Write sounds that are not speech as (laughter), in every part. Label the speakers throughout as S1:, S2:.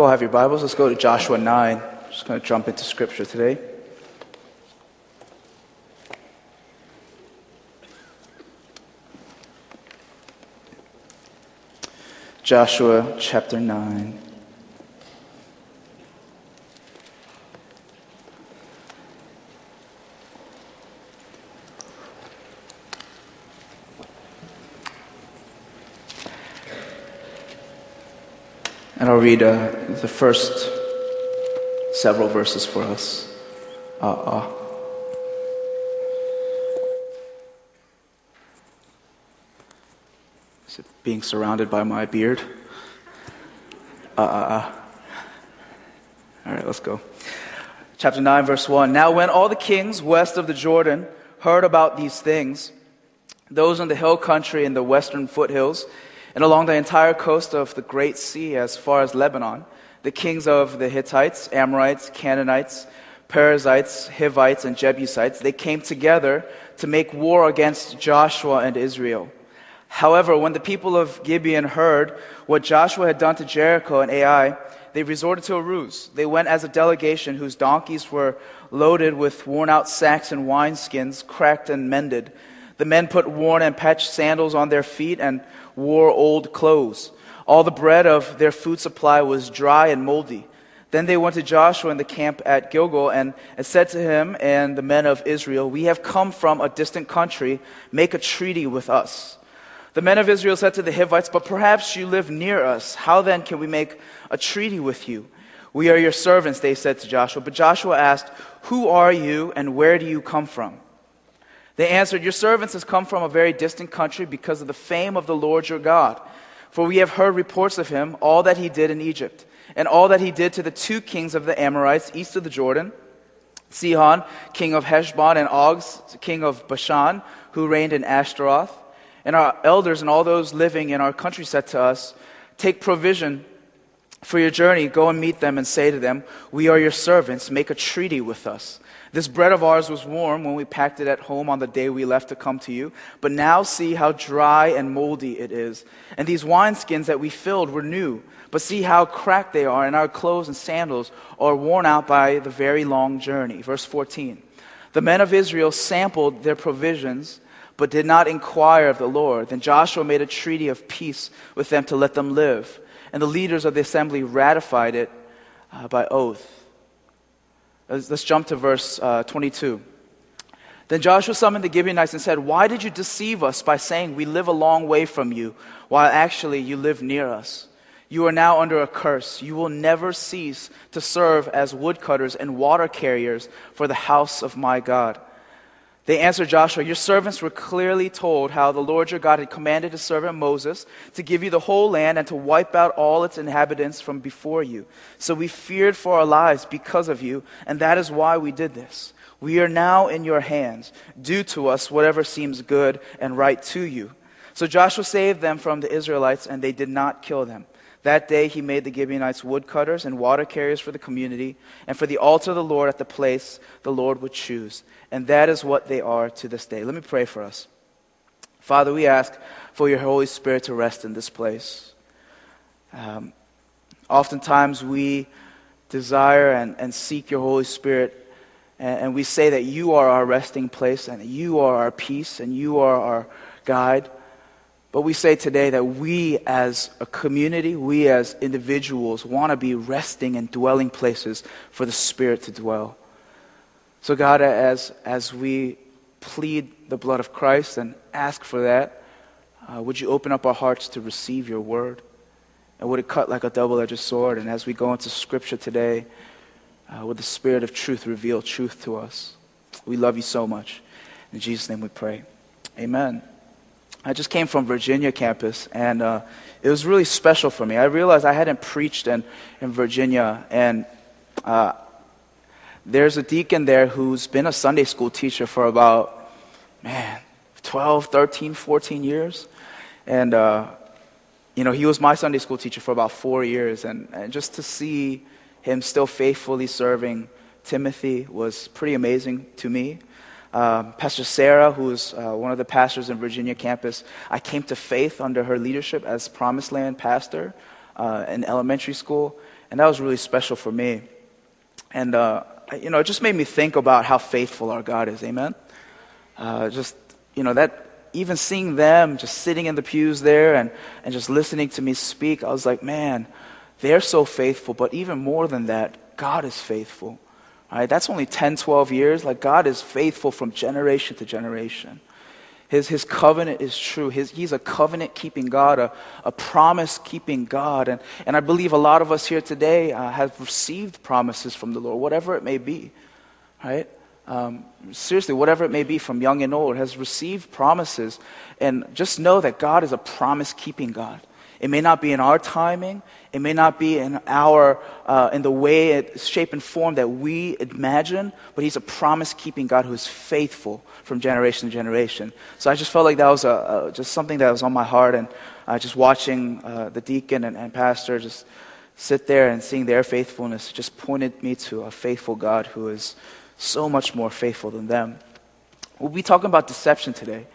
S1: Well, have your Bibles. Let's go to Joshua 9. Just going to jump into scripture today. Joshua chapter 9. And I'll read uh, the first several verses for us. Uh, uh. Is it being surrounded by my beard? Uh, uh, uh. All right, let's go. Chapter 9, verse 1. Now, when all the kings west of the Jordan heard about these things, those in the hill country and the western foothills, and along the entire coast of the Great Sea as far as Lebanon, the kings of the Hittites, Amorites, Canaanites, Perizzites, Hivites, and Jebusites, they came together to make war against Joshua and Israel. However, when the people of Gibeon heard what Joshua had done to Jericho and Ai, they resorted to a ruse. They went as a delegation whose donkeys were loaded with worn out sacks and wineskins, cracked and mended. The men put worn and patched sandals on their feet and wore old clothes. All the bread of their food supply was dry and moldy. Then they went to Joshua in the camp at Gilgal and, and said to him and the men of Israel, We have come from a distant country. Make a treaty with us. The men of Israel said to the Hivites, But perhaps you live near us. How then can we make a treaty with you? We are your servants, they said to Joshua. But Joshua asked, Who are you and where do you come from? They answered, Your servants has come from a very distant country because of the fame of the Lord your God. For we have heard reports of him, all that he did in Egypt, and all that he did to the two kings of the Amorites east of the Jordan Sihon, king of Heshbon, and Og, king of Bashan, who reigned in Ashtaroth. And our elders and all those living in our country said to us, Take provision for your journey, go and meet them and say to them, We are your servants, make a treaty with us this bread of ours was warm when we packed it at home on the day we left to come to you, but now see how dry and moldy it is. And these wineskins that we filled were new, but see how cracked they are, and our clothes and sandals are worn out by the very long journey. Verse 14. The men of Israel sampled their provisions, but did not inquire of the Lord. Then Joshua made a treaty of peace with them to let them live, and the leaders of the assembly ratified it uh, by oath. Let's, let's jump to verse uh, 22. Then Joshua summoned the Gibeonites and said, Why did you deceive us by saying, We live a long way from you, while actually you live near us? You are now under a curse. You will never cease to serve as woodcutters and water carriers for the house of my God. They answered Joshua, Your servants were clearly told how the Lord your God had commanded his servant Moses to give you the whole land and to wipe out all its inhabitants from before you. So we feared for our lives because of you, and that is why we did this. We are now in your hands. Do to us whatever seems good and right to you. So Joshua saved them from the Israelites, and they did not kill them. That day he made the Gibeonites woodcutters and water carriers for the community, and for the altar of the Lord at the place the Lord would choose. And that is what they are to this day. Let me pray for us. Father, we ask for your Holy Spirit to rest in this place. Um, oftentimes we desire and, and seek your Holy Spirit, and, and we say that you are our resting place, and you are our peace, and you are our guide. But we say today that we as a community, we as individuals, want to be resting and dwelling places for the Spirit to dwell. So, God, as, as we plead the blood of Christ and ask for that, uh, would you open up our hearts to receive your word? And would it cut like a double edged sword? And as we go into Scripture today, uh, would the Spirit of truth reveal truth to us? We love you so much. In Jesus' name we pray. Amen. I just came from Virginia campus, and uh, it was really special for me. I realized I hadn't preached in, in Virginia, and uh, there's a deacon there who's been a Sunday school teacher for about, man, 12, 13, 14 years. And, uh, you know, he was my Sunday school teacher for about four years. And, and just to see him still faithfully serving Timothy was pretty amazing to me. Um, Pastor Sarah, who's uh, one of the pastors in Virginia campus, I came to faith under her leadership as Promised Land pastor uh, in elementary school. And that was really special for me. And, uh, you know, it just made me think about how faithful our God is. Amen? Uh, just, you know, that even seeing them just sitting in the pews there and, and just listening to me speak, I was like, man, they're so faithful. But even more than that, God is faithful. Right? That's only 10, 12 years. Like, God is faithful from generation to generation. His, his covenant is true. His, he's a covenant keeping God, a, a promise keeping God. And, and I believe a lot of us here today uh, have received promises from the Lord, whatever it may be. Right? Um, seriously, whatever it may be from young and old, has received promises. And just know that God is a promise keeping God. It may not be in our timing. It may not be in our uh, in the way, it, shape, and form that we imagine. But He's a promise-keeping God who is faithful from generation to generation. So I just felt like that was a, a just something that was on my heart, and uh, just watching uh, the deacon and, and pastor just sit there and seeing their faithfulness just pointed me to a faithful God who is so much more faithful than them. We'll be talking about deception today.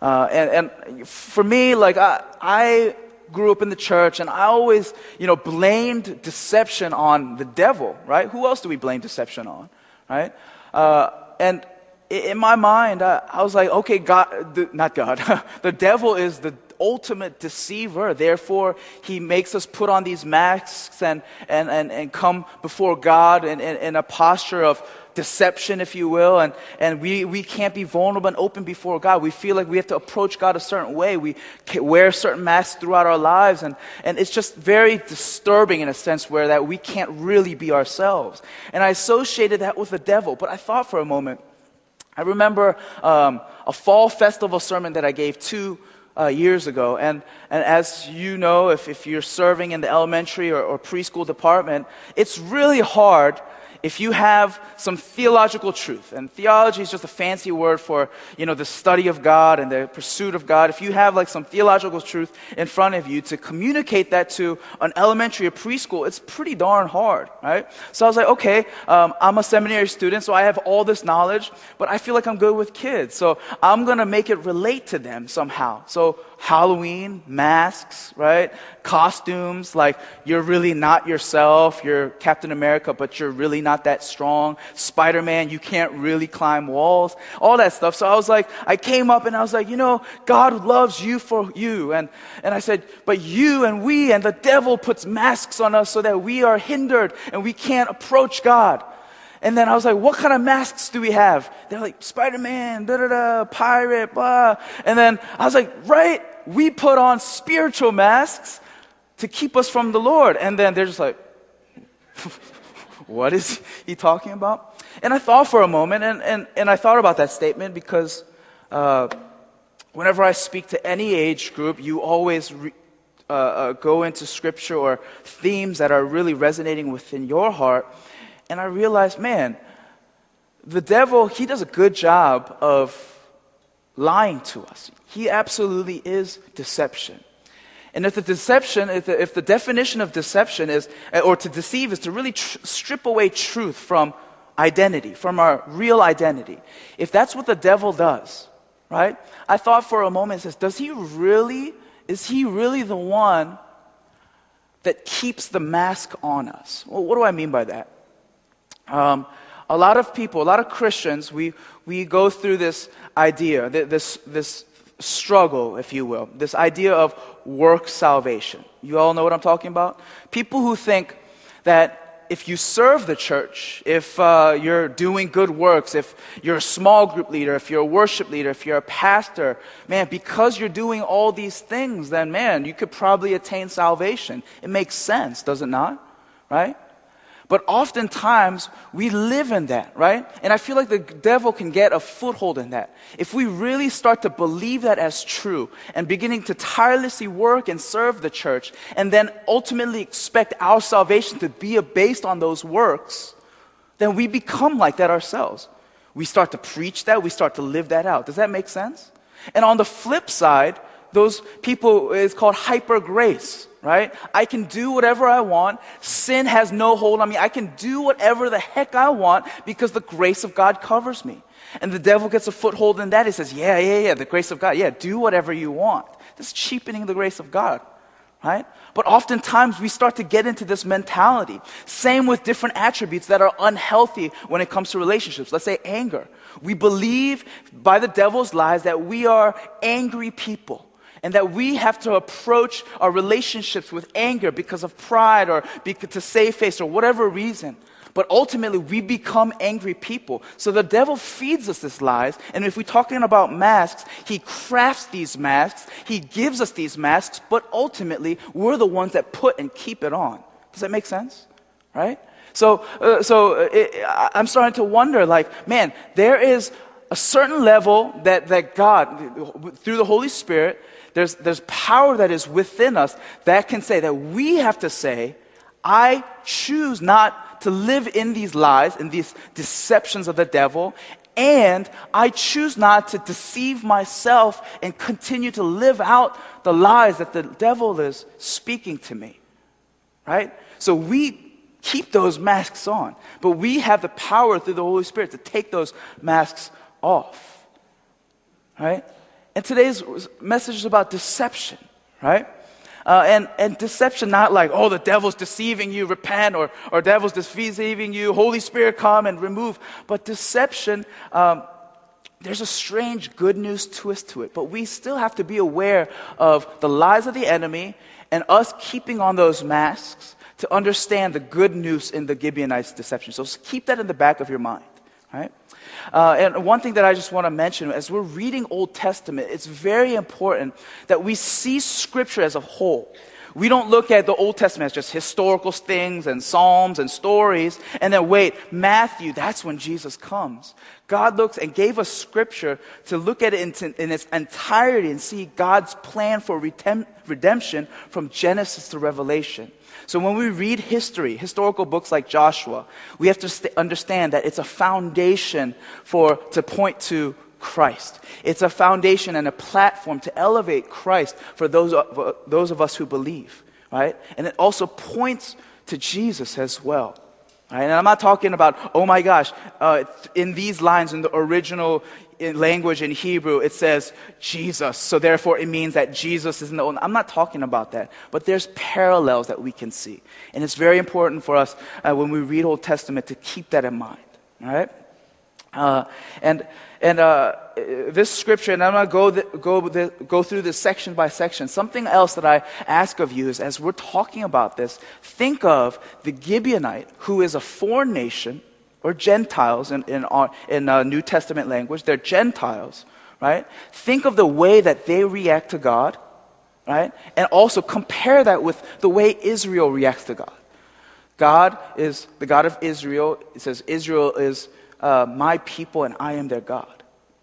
S1: Uh, and, and, for me, like, I, I grew up in the church and I always, you know, blamed deception on the devil, right? Who else do we blame deception on, right? Uh, and in my mind, I, I was like, okay, God, the, not God, (laughs) the devil is the ultimate deceiver. Therefore, he makes us put on these masks and, and, and, and come before God in, in, in a posture of deception, if you will, and, and we, we can't be vulnerable and open before God. We feel like we have to approach God a certain way. We wear certain masks throughout our lives, and, and it's just very disturbing in a sense where that we can't really be ourselves. And I associated that with the devil, but I thought for a moment, I remember um, a fall festival sermon that I gave two uh, years ago. And, and as you know, if, if you're serving in the elementary or, or preschool department, it's really hard if you have some theological truth, and theology is just a fancy word for, you know, the study of God and the pursuit of God, if you have like some theological truth in front of you to communicate that to an elementary or preschool, it's pretty darn hard, right? So I was like, okay, um, I'm a seminary student, so I have all this knowledge, but I feel like I'm good with kids, so I'm gonna make it relate to them somehow. So Halloween, masks, right? Costumes, like you're really not yourself. You're Captain America, but you're really not that strong. Spider Man, you can't really climb walls. All that stuff. So I was like, I came up and I was like, you know, God loves you for you. And, and I said, but you and we and the devil puts masks on us so that we are hindered and we can't approach God. And then I was like, what kind of masks do we have? They're like, Spider Man, da da da, pirate, blah. And then I was like, right, we put on spiritual masks to keep us from the Lord. And then they're just like, (laughs) what is he talking about? And I thought for a moment, and, and, and I thought about that statement because uh, whenever I speak to any age group, you always re- uh, uh, go into scripture or themes that are really resonating within your heart. And I realized, man, the devil, he does a good job of lying to us. He absolutely is deception. And if the deception, if the, if the definition of deception is, eh, or to deceive is to really tr- strip away truth from identity, from our real identity. If that's what the devil does, right? I thought for a moment, says, does he really, is he really the one that keeps the mask on us? Well, what do I mean by that? Um, a lot of people, a lot of Christians, we, we go through this idea, this, this struggle, if you will, this idea of work salvation. You all know what I'm talking about? People who think that if you serve the church, if uh, you're doing good works, if you're a small group leader, if you're a worship leader, if you're a pastor, man, because you're doing all these things, then man, you could probably attain salvation. It makes sense, does it not? Right? But oftentimes, we live in that, right? And I feel like the devil can get a foothold in that. If we really start to believe that as true and beginning to tirelessly work and serve the church, and then ultimately expect our salvation to be based on those works, then we become like that ourselves. We start to preach that, we start to live that out. Does that make sense? And on the flip side, those people is called hyper grace right? I can do whatever I want. Sin has no hold on me. I can do whatever the heck I want because the grace of God covers me. And the devil gets a foothold in that. He says, Yeah, yeah, yeah, the grace of God. Yeah, do whatever you want. That's cheapening the grace of God, right? But oftentimes we start to get into this mentality. Same with different attributes that are unhealthy when it comes to relationships. Let's say anger. We believe by the devil's lies that we are angry people and that we have to approach our relationships with anger because of pride or because, to save face or whatever reason. But ultimately, we become angry people. So the devil feeds us these lies. And if we're talking about masks, he crafts these masks, he gives us these masks, but ultimately, we're the ones that put and keep it on. Does that make sense? Right? So, uh, so uh, it, I'm starting to wonder like, man, there is a certain level that, that God, through the Holy Spirit, there's, there's power that is within us that can say that we have to say, I choose not to live in these lies, in these deceptions of the devil, and I choose not to deceive myself and continue to live out the lies that the devil is speaking to me. Right? So we keep those masks on, but we have the power through the Holy Spirit to take those masks off. Right? And today's message is about deception, right? Uh, and, and deception, not like, oh, the devil's deceiving you, repent, or, or devil's deceiving you, Holy Spirit come and remove. But deception, um, there's a strange good news twist to it. But we still have to be aware of the lies of the enemy and us keeping on those masks to understand the good news in the Gibeonites' deception. So keep that in the back of your mind, right? Uh, and one thing that I just want to mention as we're reading Old Testament, it's very important that we see Scripture as a whole. We don't look at the Old Testament as just historical things and Psalms and stories, and then wait, Matthew, that's when Jesus comes. God looks and gave us Scripture to look at it in, in its entirety and see God's plan for redemption from Genesis to Revelation. So when we read history, historical books like Joshua, we have to st- understand that it's a foundation for to point to Christ. It's a foundation and a platform to elevate Christ for those of, those of us who believe, right? And it also points to Jesus as well. Right? And I'm not talking about, oh my gosh, uh, in these lines in the original in language in Hebrew, it says Jesus. So therefore, it means that Jesus is in the Old. I'm not talking about that, but there's parallels that we can see, and it's very important for us uh, when we read Old Testament to keep that in mind. All right, uh, and and uh, this scripture, and I'm going to go, the, go, the, go through this section by section. Something else that I ask of you is as we're talking about this, think of the Gibeonite, who is a foreign nation or Gentiles in, in, our, in uh, New Testament language. They're Gentiles, right? Think of the way that they react to God, right? And also compare that with the way Israel reacts to God. God is the God of Israel. It says, Israel is uh, my people and I am their God.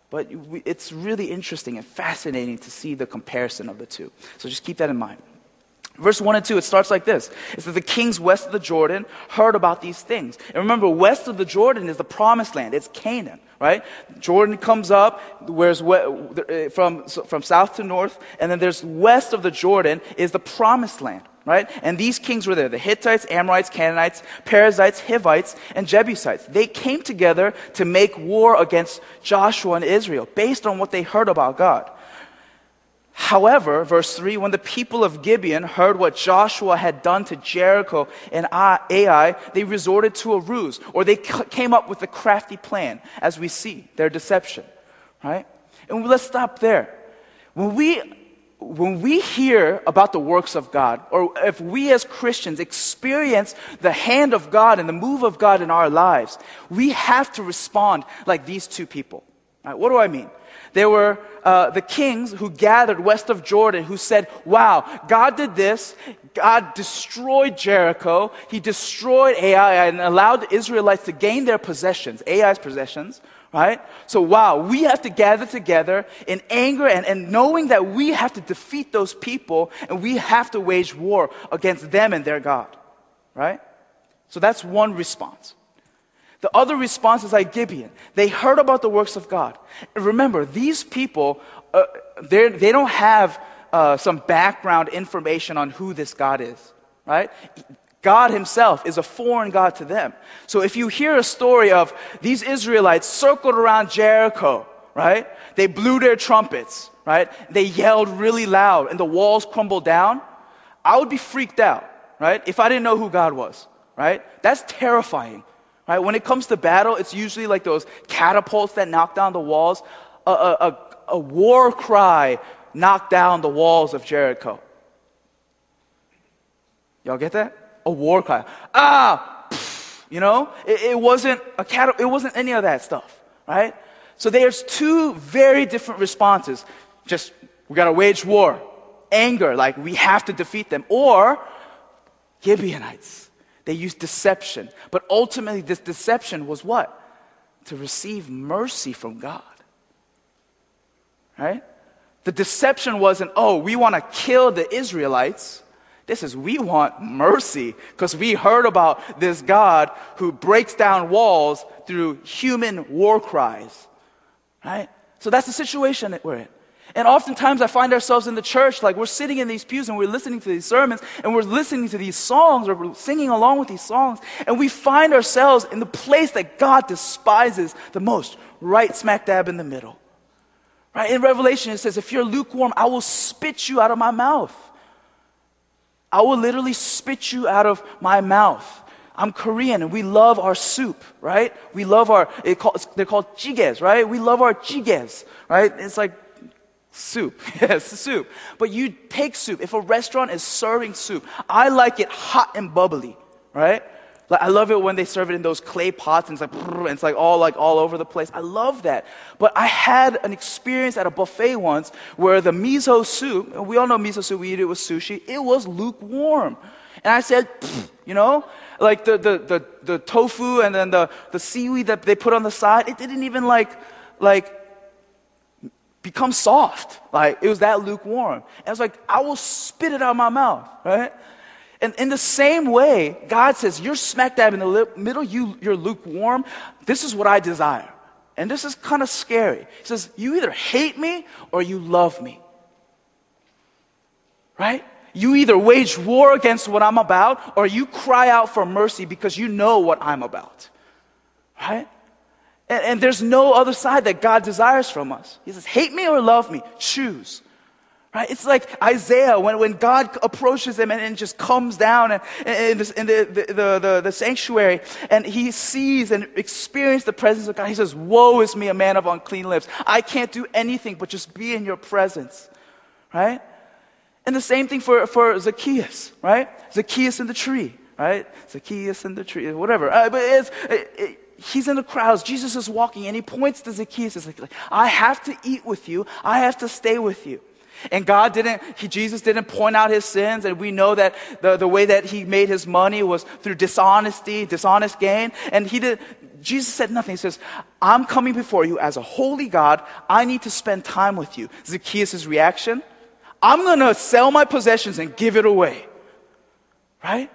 S1: But it's really interesting and fascinating to see the comparison of the two. So just keep that in mind. Verse 1 and 2, it starts like this. It says, The kings west of the Jordan heard about these things. And remember, west of the Jordan is the promised land. It's Canaan, right? Jordan comes up, where's uh, from, from south to north, and then there's west of the Jordan is the promised land, right? And these kings were there the Hittites, Amorites, Canaanites, Perizzites, Hivites, and Jebusites. They came together to make war against Joshua and Israel based on what they heard about God. However, verse 3 when the people of Gibeon heard what Joshua had done to Jericho and Ai, they resorted to a ruse, or they came up with a crafty plan, as we see their deception. Right? And let's stop there. When we when we hear about the works of God, or if we as Christians experience the hand of God and the move of God in our lives, we have to respond like these two people. Right? What do I mean? There were uh, the kings who gathered west of Jordan who said, Wow, God did this. God destroyed Jericho. He destroyed Ai and allowed the Israelites to gain their possessions, Ai's possessions, right? So, wow, we have to gather together in anger and, and knowing that we have to defeat those people and we have to wage war against them and their God, right? So, that's one response. The other response is like Gibeon. They heard about the works of God. And remember, these people, uh, they don't have uh, some background information on who this God is, right? God Himself is a foreign God to them. So if you hear a story of these Israelites circled around Jericho, right? They blew their trumpets, right? They yelled really loud and the walls crumbled down. I would be freaked out, right? If I didn't know who God was, right? That's terrifying, right? When it comes to battle, it's usually like those catapults that knock down the walls. A, a, a, a war cry knocked down the walls of Jericho. Y'all get that? A war cry. Ah, you know, it, it wasn't a cat. It wasn't any of that stuff, right? So there's two very different responses. Just we gotta wage war, anger, like we have to defeat them, or Gibeonites. They used deception, but ultimately this deception was what? To receive mercy from God. Right? The deception wasn't, oh, we want to kill the Israelites. This is, we want mercy because we heard about this God who breaks down walls through human war cries. Right? So that's the situation that we're in. And oftentimes I find ourselves in the church, like we're sitting in these pews and we're listening to these sermons and we're listening to these songs or we're singing along with these songs. And we find ourselves in the place that God despises the most, right smack dab in the middle. Right? In Revelation, it says, if you're lukewarm, I will spit you out of my mouth. I will literally spit you out of my mouth. I'm Korean and we love our soup, right? We love our, it call, they're called jigaes, right? We love our jigaes, right? It's like soup. (laughs) yes, soup. But you take soup. If a restaurant is serving soup, I like it hot and bubbly, right? Like, I love it when they serve it in those clay pots and it's like, and it's like all like all over the place. I love that. But I had an experience at a buffet once where the miso soup, we all know miso soup, we eat it with sushi, it was lukewarm. And I said, you know, like the, the, the, the tofu and then the, the seaweed that they put on the side, it didn't even like, like become soft. Like it was that lukewarm. And I was like, I will spit it out of my mouth, right? And in the same way, God says, You're smack dab in the middle, you, you're lukewarm. This is what I desire. And this is kind of scary. He says, You either hate me or you love me. Right? You either wage war against what I'm about or you cry out for mercy because you know what I'm about. Right? And, and there's no other side that God desires from us. He says, Hate me or love me, choose. Right? It's like Isaiah when, when God approaches him and, and just comes down and, in, in the, the, the, the, sanctuary and he sees and experiences the presence of God. He says, Woe is me, a man of unclean lips. I can't do anything but just be in your presence. Right? And the same thing for, for Zacchaeus, right? Zacchaeus in the tree, right? Zacchaeus in the tree, whatever. Uh, but it's, it, it, he's in the crowds. Jesus is walking and he points to Zacchaeus. He's like, I have to eat with you. I have to stay with you. And God didn't, he, Jesus didn't point out his sins. And we know that the, the way that he made his money was through dishonesty, dishonest gain. And he did, Jesus said nothing. He says, I'm coming before you as a holy God. I need to spend time with you. Zacchaeus' reaction, I'm going to sell my possessions and give it away. Right?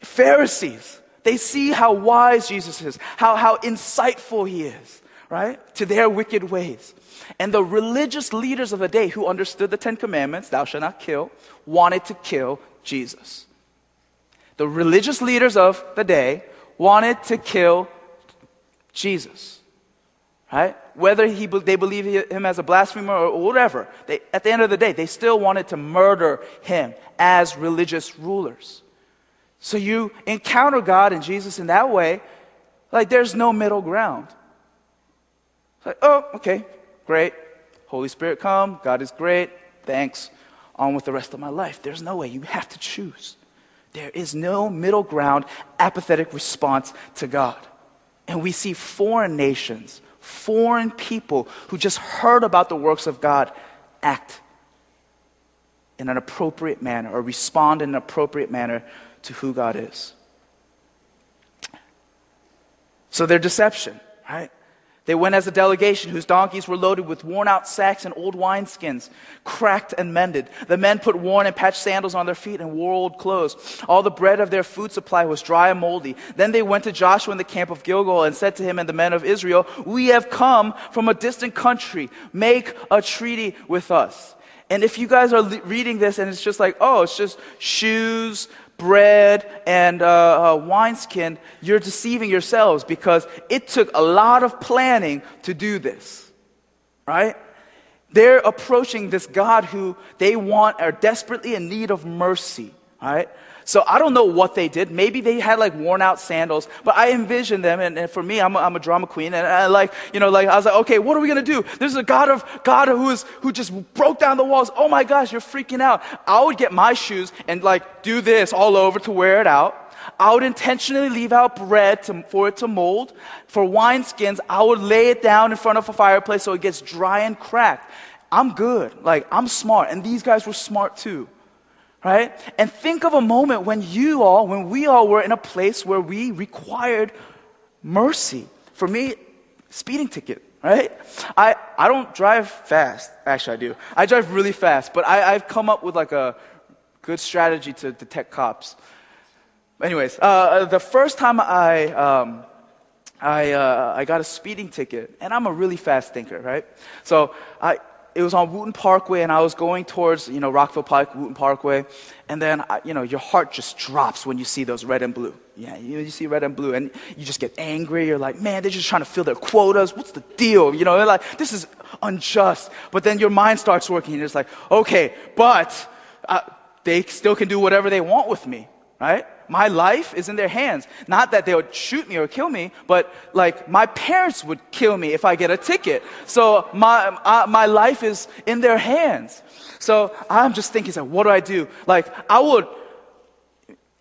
S1: Pharisees, they see how wise Jesus is, how, how insightful he is, right? To their wicked ways. And the religious leaders of the day who understood the Ten Commandments, thou shalt not kill, wanted to kill Jesus. The religious leaders of the day wanted to kill Jesus. Right? Whether he, they believe him as a blasphemer or whatever, they, at the end of the day, they still wanted to murder him as religious rulers. So you encounter God and Jesus in that way, like there's no middle ground. It's like, oh, okay, Great. Holy Spirit, come. God is great. Thanks. On with the rest of my life. There's no way. You have to choose. There is no middle ground, apathetic response to God. And we see foreign nations, foreign people who just heard about the works of God act in an appropriate manner or respond in an appropriate manner to who God is. So their deception, right? They went as a delegation whose donkeys were loaded with worn out sacks and old wineskins, cracked and mended. The men put worn and patched sandals on their feet and wore old clothes. All the bread of their food supply was dry and moldy. Then they went to Joshua in the camp of Gilgal and said to him and the men of Israel, We have come from a distant country. Make a treaty with us. And if you guys are le- reading this and it's just like, oh, it's just shoes, bread and uh, uh, wineskin, you're deceiving yourselves because it took a lot of planning to do this, right? They're approaching this God who they want, are desperately in need of mercy, right? So I don't know what they did. Maybe they had like worn out sandals, but I envision them. And, and for me, I'm a, I'm a drama queen. And I like, you know, like I was like, okay, what are we going to do? There's a God of, God who is, who just broke down the walls. Oh my gosh, you're freaking out. I would get my shoes and like do this all over to wear it out. I would intentionally leave out bread to, for it to mold. For wineskins, I would lay it down in front of a fireplace so it gets dry and cracked. I'm good. Like, I'm smart. And these guys were smart too right? And think of a moment when you all, when we all were in a place where we required mercy. For me, speeding ticket, right? I, I don't drive fast. Actually, I do. I drive really fast, but I, I've come up with like a good strategy to detect cops. Anyways, uh, the first time I, um, I, uh, I got a speeding ticket, and I'm a really fast thinker, right? So I, it was on Wootton Parkway, and I was going towards, you know, Rockville Pike, Wootton Parkway, and then, I, you know, your heart just drops when you see those red and blue. Yeah, you, you see red and blue, and you just get angry. You're like, man, they're just trying to fill their quotas. What's the deal? You know, they're like, this is unjust. But then your mind starts working, and it's like, okay, but uh, they still can do whatever they want with me, right? My life is in their hands. Not that they would shoot me or kill me, but like my parents would kill me if I get a ticket. So my, uh, my life is in their hands. So I'm just thinking, so what do I do? Like I would,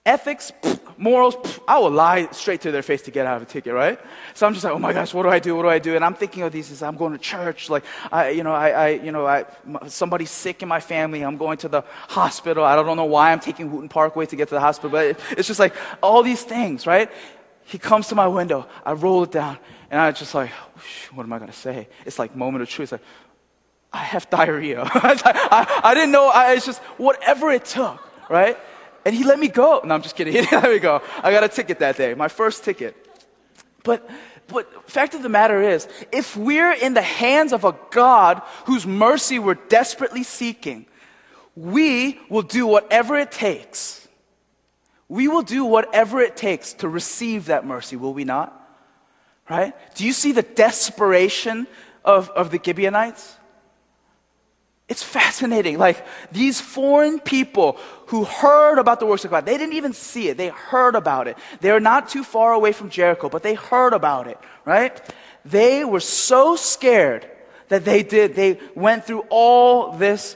S1: ethics, pff, morals, pff, I will lie straight to their face to get out of a ticket, right? So I'm just like, oh my gosh, what do I do? What do I do? And I'm thinking of these as I'm going to church, like, I, you know, I, I you know, I, somebody's sick in my family. I'm going to the hospital. I don't know why I'm taking Wootton Parkway to get to the hospital, but it, it's just like all these things, right? He comes to my window. I roll it down, and I'm just like, what am I going to say? It's like moment of truth. It's like, I have diarrhea. (laughs) I, I, didn't know. I, it's just whatever it took, right? And he let me go. No, I'm just kidding. He let me go. I got a ticket that day, my first ticket. But, but fact of the matter is, if we're in the hands of a God whose mercy we're desperately seeking, we will do whatever it takes. We will do whatever it takes to receive that mercy, will we not? Right? Do you see the desperation of, of the Gibeonites? It's fascinating. Like these foreign people who heard about the works of God, they didn't even see it. They heard about it. They're not too far away from Jericho, but they heard about it, right? They were so scared that they did, they went through all this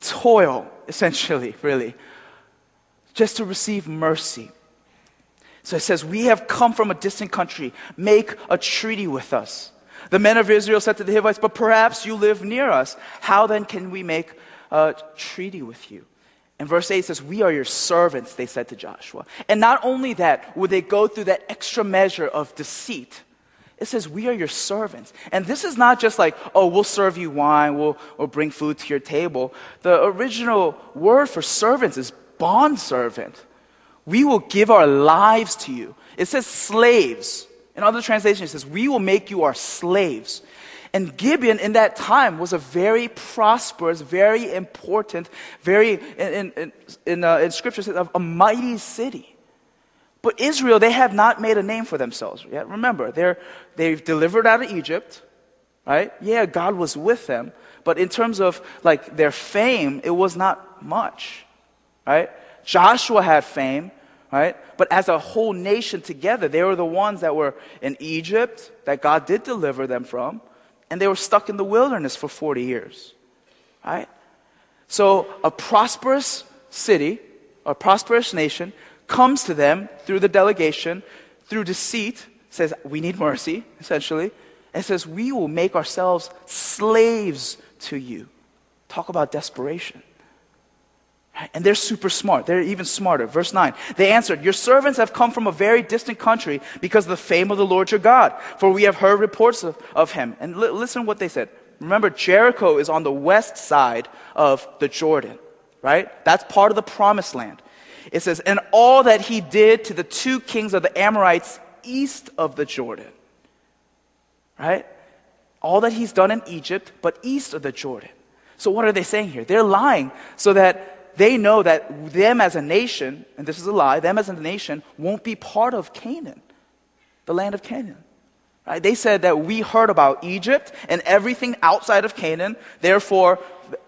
S1: toil, essentially, really, just to receive mercy. So it says, We have come from a distant country. Make a treaty with us. The men of Israel said to the Hivites, But perhaps you live near us. How then can we make a treaty with you? And verse 8 says, We are your servants, they said to Joshua. And not only that, would they go through that extra measure of deceit. It says, We are your servants. And this is not just like, oh, we'll serve you wine, we'll, we'll bring food to your table. The original word for servants is bond servant. We will give our lives to you. It says slaves. In other translations, it says, We will make you our slaves. And Gibeon in that time was a very prosperous, very important, very, in, in, in, uh, in scripture, says, a mighty city. But Israel, they have not made a name for themselves yet. Remember, they're, they've delivered out of Egypt, right? Yeah, God was with them. But in terms of like their fame, it was not much, right? Joshua had fame right? But as a whole nation together, they were the ones that were in Egypt, that God did deliver them from, and they were stuck in the wilderness for 40 years, right? So a prosperous city, a prosperous nation, comes to them through the delegation, through deceit, says, We need mercy, essentially, and says, We will make ourselves slaves to you. Talk about desperation. And they're super smart. They're even smarter. Verse 9. They answered, Your servants have come from a very distant country because of the fame of the Lord your God, for we have heard reports of, of him. And li- listen what they said. Remember, Jericho is on the west side of the Jordan, right? That's part of the promised land. It says, And all that he did to the two kings of the Amorites east of the Jordan, right? All that he's done in Egypt, but east of the Jordan. So what are they saying here? They're lying so that they know that them as a nation, and this is a lie, them as a nation won't be part of Canaan, the land of Canaan. Right? They said that we heard about Egypt and everything outside of Canaan, therefore,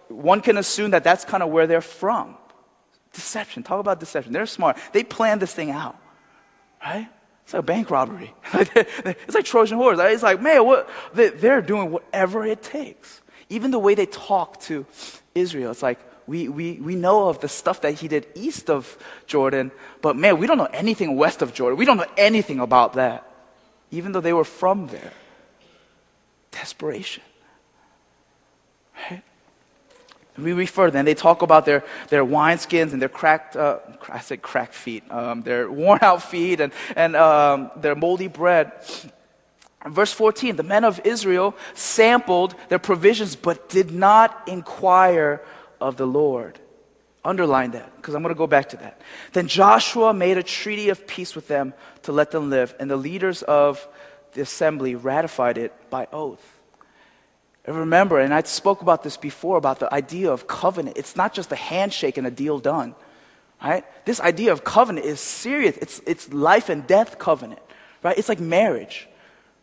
S1: one can assume that that's kind of where they're from. Deception. Talk about deception. They're smart. They planned this thing out. Right? It's like a bank robbery. (laughs) it's like Trojan horse. It's like, man, what? They're doing whatever it takes. Even the way they talk to Israel, it's like, we, we, we know of the stuff that he did east of Jordan, but man, we don't know anything west of Jordan. We don't know anything about that, even though they were from there. Desperation. Right? We refer them. They talk about their, their wineskins and their cracked, uh, I said cracked feet, um, their (laughs) worn out feet and, and um, their moldy bread. Verse 14, the men of Israel sampled their provisions but did not inquire of the Lord. Underline that, because I'm going to go back to that. Then Joshua made a treaty of peace with them to let them live, and the leaders of the assembly ratified it by oath. And remember, and I spoke about this before about the idea of covenant. It's not just a handshake and a deal done. Right? This idea of covenant is serious. It's, it's life and death covenant. Right? It's like marriage.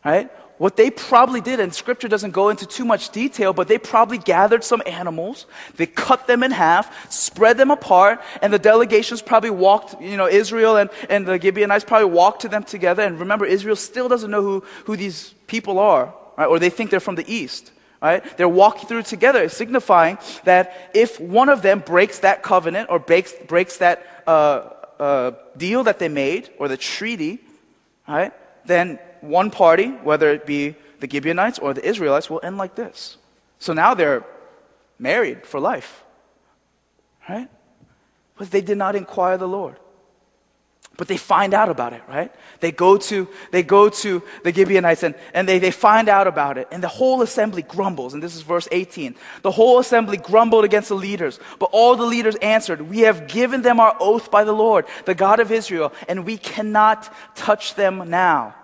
S1: Right? What they probably did, and scripture doesn't go into too much detail, but they probably gathered some animals, they cut them in half, spread them apart, and the delegations probably walked, you know, Israel and, and the Gibeonites probably walked to them together. And remember, Israel still doesn't know who, who these people are, right? Or they think they're from the east. Right? They're walking through together, signifying that if one of them breaks that covenant or breaks, breaks that uh, uh, deal that they made or the treaty, right, then one party, whether it be the Gibeonites or the Israelites, will end like this. So now they're married for life. Right? But they did not inquire the Lord. But they find out about it, right? They go to, they go to the Gibeonites and, and they, they find out about it. And the whole assembly grumbles. And this is verse 18. The whole assembly grumbled against the leaders. But all the leaders answered, We have given them our oath by the Lord, the God of Israel, and we cannot touch them now.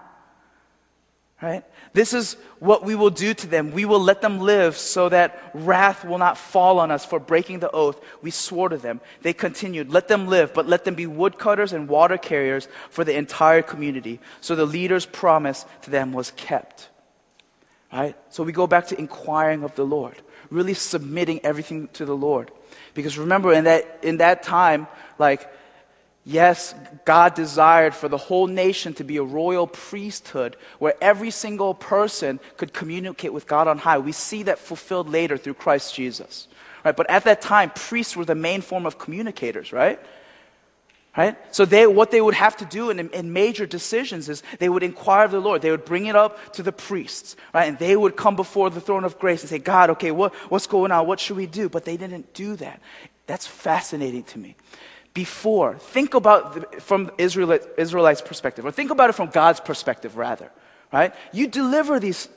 S1: Right? This is what we will do to them. We will let them live so that wrath will not fall on us for breaking the oath we swore to them. They continued, Let them live, but let them be woodcutters and water carriers for the entire community. So the leader's promise to them was kept. Right? So we go back to inquiring of the Lord, really submitting everything to the Lord. Because remember, in that, in that time, like, Yes, God desired for the whole nation to be a royal priesthood where every single person could communicate with God on high. We see that fulfilled later through Christ Jesus. Right? But at that time, priests were the main form of communicators, right? Right? So they, what they would have to do in, in major decisions is they would inquire of the Lord. They would bring it up to the priests, right? And they would come before the throne of grace and say, God, okay, what, what's going on? What should we do? But they didn't do that. That's fascinating to me before. Think about the, from Israelite, Israelites' perspective, or think about it from God's perspective, rather. Right? You deliver these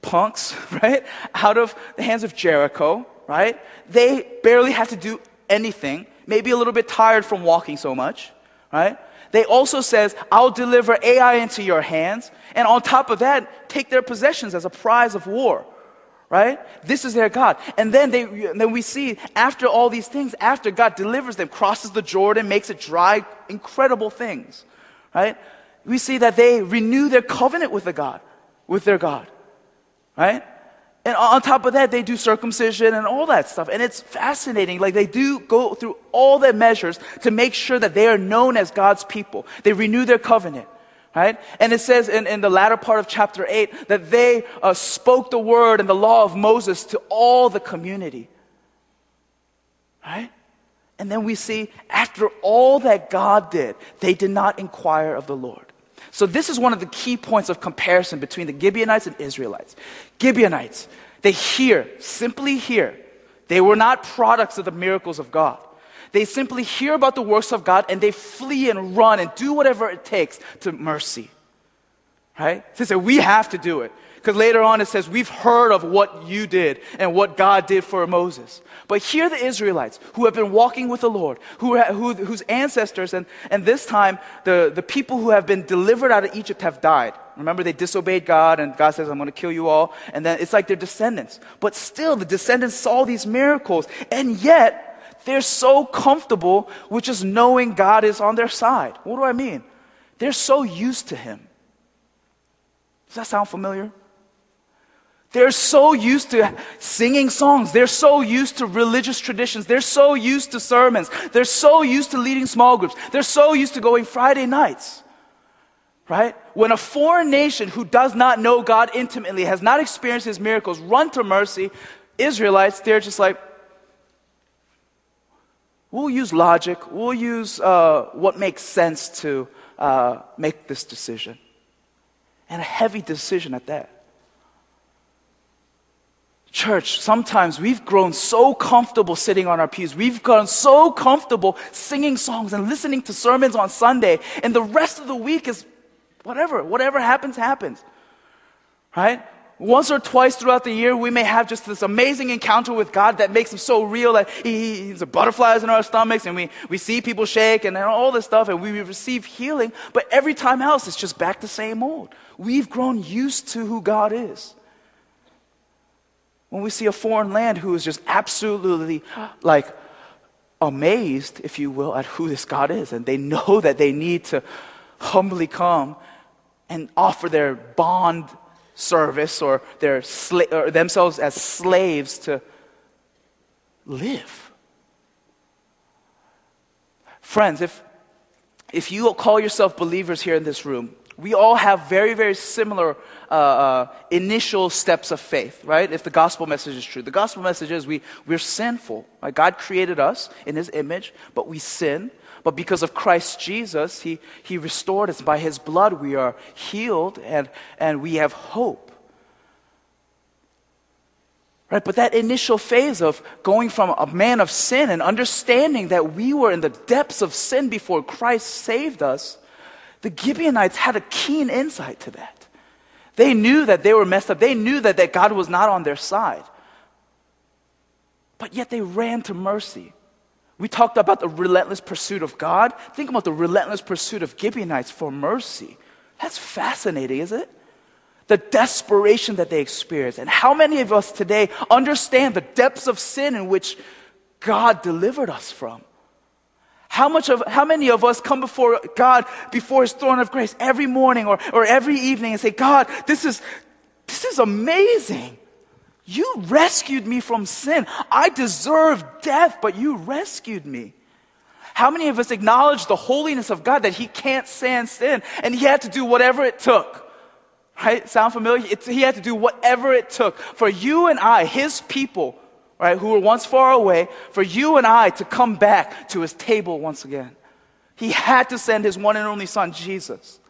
S1: punks, (laughs) right, out of the hands of Jericho, right? They barely have to do anything, maybe a little bit tired from walking so much, right? They also says, I'll deliver Ai into your hands, and on top of that, take their possessions as a prize of war right? This is their God. And then they, then we see after all these things, after God delivers them, crosses the Jordan, makes it dry, incredible things, right? We see that they renew their covenant with the God, with their God, right? And on top of that, they do circumcision and all that stuff. And it's fascinating. Like they do go through all the measures to make sure that they are known as God's people. They renew their covenant right? And it says in, in the latter part of chapter 8 that they uh, spoke the word and the law of Moses to all the community, right? And then we see after all that God did, they did not inquire of the Lord. So this is one of the key points of comparison between the Gibeonites and Israelites. Gibeonites, they hear, simply hear. They were not products of the miracles of God. They simply hear about the works of God and they flee and run and do whatever it takes to mercy. Right? They say, we have to do it. Because later on it says, we've heard of what you did and what God did for Moses. But here the Israelites who have been walking with the Lord, who, who, whose ancestors, and, and this time the, the people who have been delivered out of Egypt have died. Remember, they disobeyed God, and God says, I'm going to kill you all. And then it's like their descendants. But still, the descendants saw these miracles, and yet they're so comfortable with just knowing God is on their side. What do I mean? They're so used to Him. Does that sound familiar? They're so used to singing songs. They're so used to religious traditions. They're so used to sermons. They're so used to leading small groups. They're so used to going Friday nights. Right? When a foreign nation who does not know God intimately, has not experienced his miracles, run to mercy, Israelites, they're just like, we'll use logic, we'll use uh, what makes sense to uh, make this decision. And a heavy decision at that. Church, sometimes we've grown so comfortable sitting on our pews. We've grown so comfortable singing songs and listening to sermons on Sunday. And the rest of the week is whatever. Whatever happens, happens. Right? Once or twice throughout the year, we may have just this amazing encounter with God that makes him so real that he, he's a butterflies in our stomachs and we, we see people shake and all this stuff and we receive healing. But every time else, it's just back the same old. We've grown used to who God is when we see a foreign land who is just absolutely like amazed, if you will, at who this God is, and they know that they need to humbly come and offer their bond service or their sla- or themselves as slaves to live. Friends, if if you call yourself believers here in this room, we all have very, very similar uh, uh, initial steps of faith, right? If the gospel message is true. The gospel message is we, we're sinful. Right? God created us in his image, but we sin. But because of Christ Jesus, he, he restored us. By his blood, we are healed and, and we have hope. Right? But that initial phase of going from a man of sin and understanding that we were in the depths of sin before Christ saved us the Gibeonites had a keen insight to that. They knew that they were messed up. They knew that, that God was not on their side. But yet they ran to mercy. We talked about the relentless pursuit of God. Think about the relentless pursuit of Gibeonites for mercy. That's fascinating, is it? The desperation that they experienced. And how many of us today understand the depths of sin in which God delivered us from? How much of, how many of us come before God, before His throne of grace every morning or, or every evening and say, God, this is, this is amazing. You rescued me from sin. I deserve death, but you rescued me. How many of us acknowledge the holiness of God that He can't stand sin and He had to do whatever it took? Right? Sound familiar? It's, he had to do whatever it took for you and I, His people, right, who were once far away, for you and I to come back to his table once again. He had to send his one and only son, Jesus.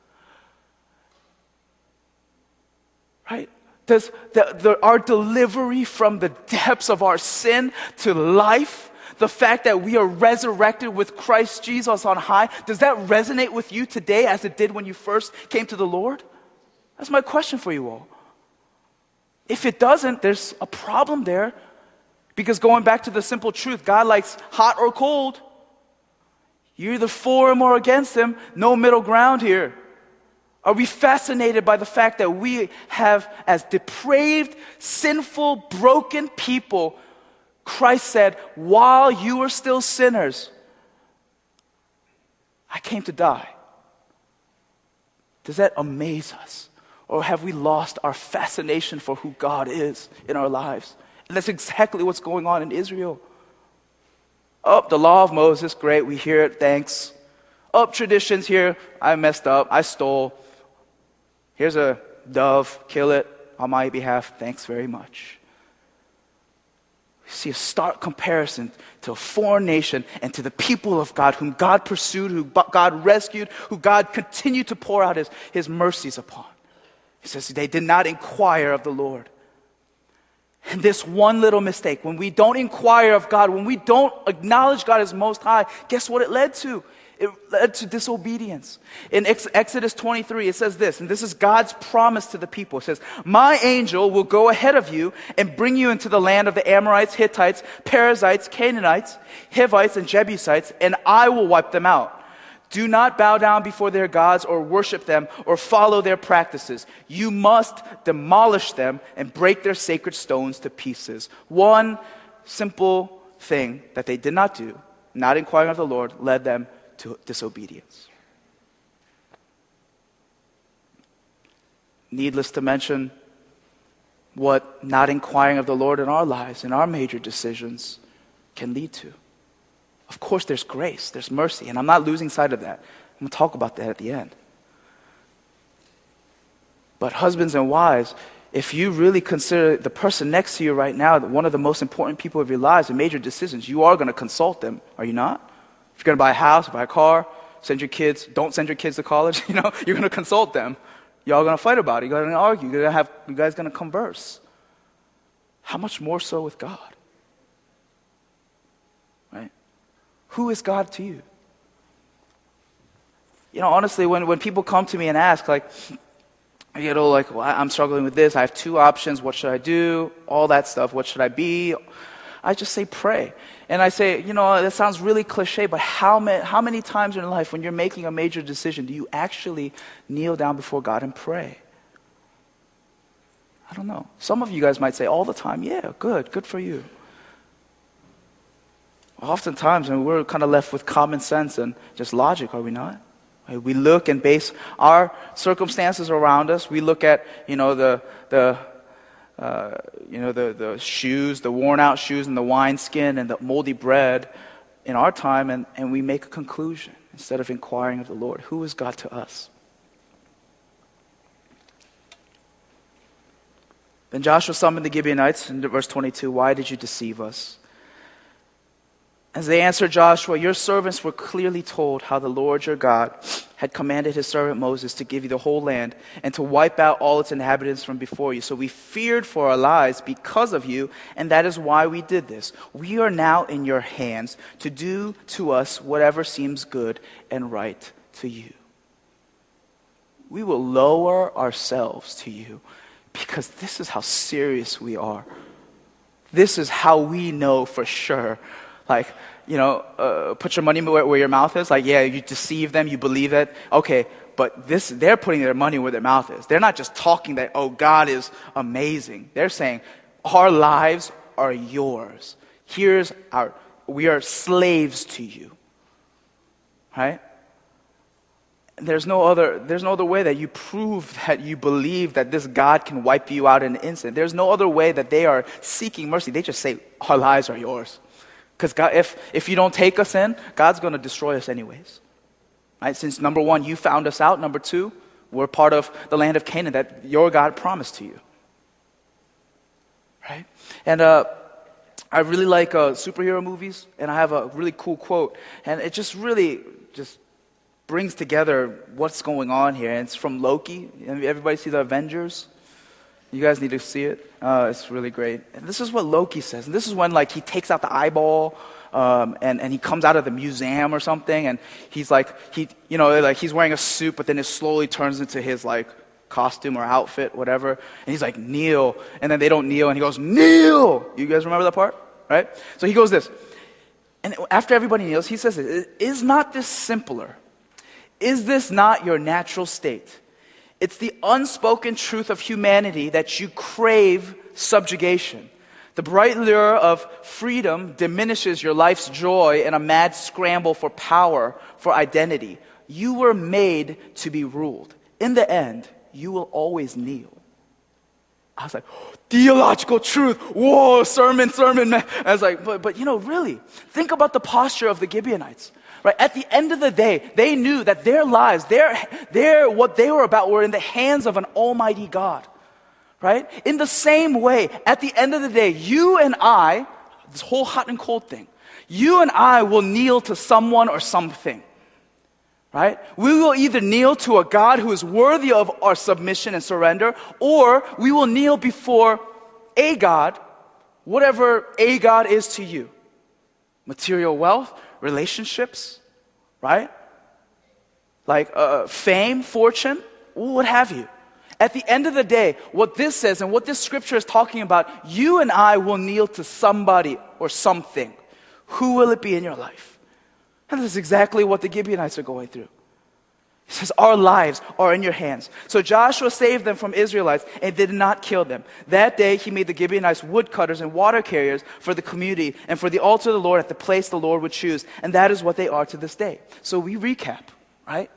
S1: Right? Does the, the, our delivery from the depths of our sin to life, the fact that we are resurrected with Christ Jesus on high, does that resonate with you today as it did when you first came to the Lord? That's my question for you all. If it doesn't, there's a problem there because going back to the simple truth, God likes hot or cold. You're either for him or against him, no middle ground here. Are we fascinated by the fact that we have, as depraved, sinful, broken people, Christ said, while you were still sinners, I came to die. Does that amaze us? Or have we lost our fascination for who God is in our lives? And that's exactly what's going on in Israel. Oh, the law of Moses, great, we hear it, thanks. Oh, traditions here, I messed up, I stole. Here's a dove, kill it on my behalf, thanks very much. We see a stark comparison to a foreign nation and to the people of God, whom God pursued, who God rescued, who God continued to pour out his, his mercies upon. He says, They did not inquire of the Lord. And this one little mistake, when we don't inquire of God, when we don't acknowledge God as most high, guess what it led to? It led to disobedience. In Exodus 23, it says this, and this is God's promise to the people. It says, My angel will go ahead of you and bring you into the land of the Amorites, Hittites, Perizzites, Canaanites, Hivites, and Jebusites, and I will wipe them out. Do not bow down before their gods or worship them or follow their practices. You must demolish them and break their sacred stones to pieces. One simple thing that they did not do, not inquiring of the Lord, led them to disobedience. Needless to mention, what not inquiring of the Lord in our lives, in our major decisions, can lead to. Of course, there's grace, there's mercy, and I'm not losing sight of that. I'm going to talk about that at the end. But, husbands and wives, if you really consider the person next to you right now one of the most important people of your lives and major decisions, you are going to consult them, are you not? If you're going to buy a house, buy a car, send your kids, don't send your kids to college, (laughs) you know, you're going to consult them. Y'all going to fight about it. You're going to argue. You're to have, you guys going to converse. How much more so with God? Right? Who is God to you? You know, honestly, when, when people come to me and ask, like, you know, like, well, I'm struggling with this. I have two options. What should I do? All that stuff. What should I be? I just say pray. And I say, you know, that sounds really cliche, but how, ma- how many times in life when you're making a major decision do you actually kneel down before God and pray? I don't know. Some of you guys might say all the time, yeah, good, good for you. Oftentimes, I mean, we're kind of left with common sense and just logic, are we not? We look and base our circumstances around us. We look at, you know, the, the, uh, you know, the, the shoes, the worn out shoes and the wineskin and the moldy bread in our time, and, and we make a conclusion instead of inquiring of the Lord. Who is God to us? Then Joshua summoned the Gibeonites in verse 22. Why did you deceive us? As they answered Joshua, Your servants were clearly told how the Lord your God had commanded his servant Moses to give you the whole land and to wipe out all its inhabitants from before you. So we feared for our lives because of you, and that is why we did this. We are now in your hands to do to us whatever seems good and right to you. We will lower ourselves to you because this is how serious we are. This is how we know for sure like, you know, uh, put your money where, where, your mouth is. Like, yeah, you deceive them, you believe it. Okay, but this, they're putting their money where their mouth is. They're not just talking that, oh, God is amazing. They're saying, our lives are yours. Here's our, we are slaves to you. Right? There's no other, there's no other way that you prove (laughs) that you believe that this God can wipe you out in an instant. There's no other way that they are seeking mercy. They just say, our lives are yours. Because if, if you don't take us in, God's going to destroy us anyways. Right? Since number one, you found us out. Number two, we're part of the land of Canaan that your God promised to you. Right? And uh, I really like uh, superhero movies, and I have a really cool quote, and it just really just brings together what's going on here. And it's from Loki. Everybody see the Avengers? You guys need to see it. Uh, it's really great. And this is what Loki says. And this is when like he takes out the eyeball um, and, and he comes out of the museum or something and he's like he you know like he's wearing a suit but then it slowly turns into his like costume or outfit whatever. And he's like kneel. And then they don't kneel and he goes kneel! You guys remember that part? Right? So he goes this. And after everybody kneels he says is not this simpler? Is this not your natural state it's the unspoken truth of humanity that you crave subjugation. The bright lure of freedom diminishes your life's joy in a mad scramble for power, for identity. You were made to be ruled. In the end, you will always kneel. I was like, theological truth. Whoa, sermon, sermon, man. (laughs) I was like, but, but you know, really, think about the posture of the Gibeonites. Right? At the end of the day, they knew that their lives, their, their, what they were about were in the hands of an almighty God. Right? In the same way, at the end of the day, you and I, this whole hot and cold thing, you and I will kneel to someone or something. Right? We will either kneel to a God who is worthy of our submission and surrender, or we will kneel before a God, whatever a God is to you. Material wealth, relationships, right? Like uh, fame, fortune, what have you. At the end of the day, what this says and what this scripture is talking about, you and I will kneel to somebody or something. Who will it be in your life? And this is exactly what the Gibeonites are going through. He says, Our lives are in your hands. So Joshua saved them from Israelites and did not kill them. That day he made the Gibeonites woodcutters and water carriers for the community and for the altar of the Lord at the place the Lord would choose. And that is what they are to this day. So we recap, right?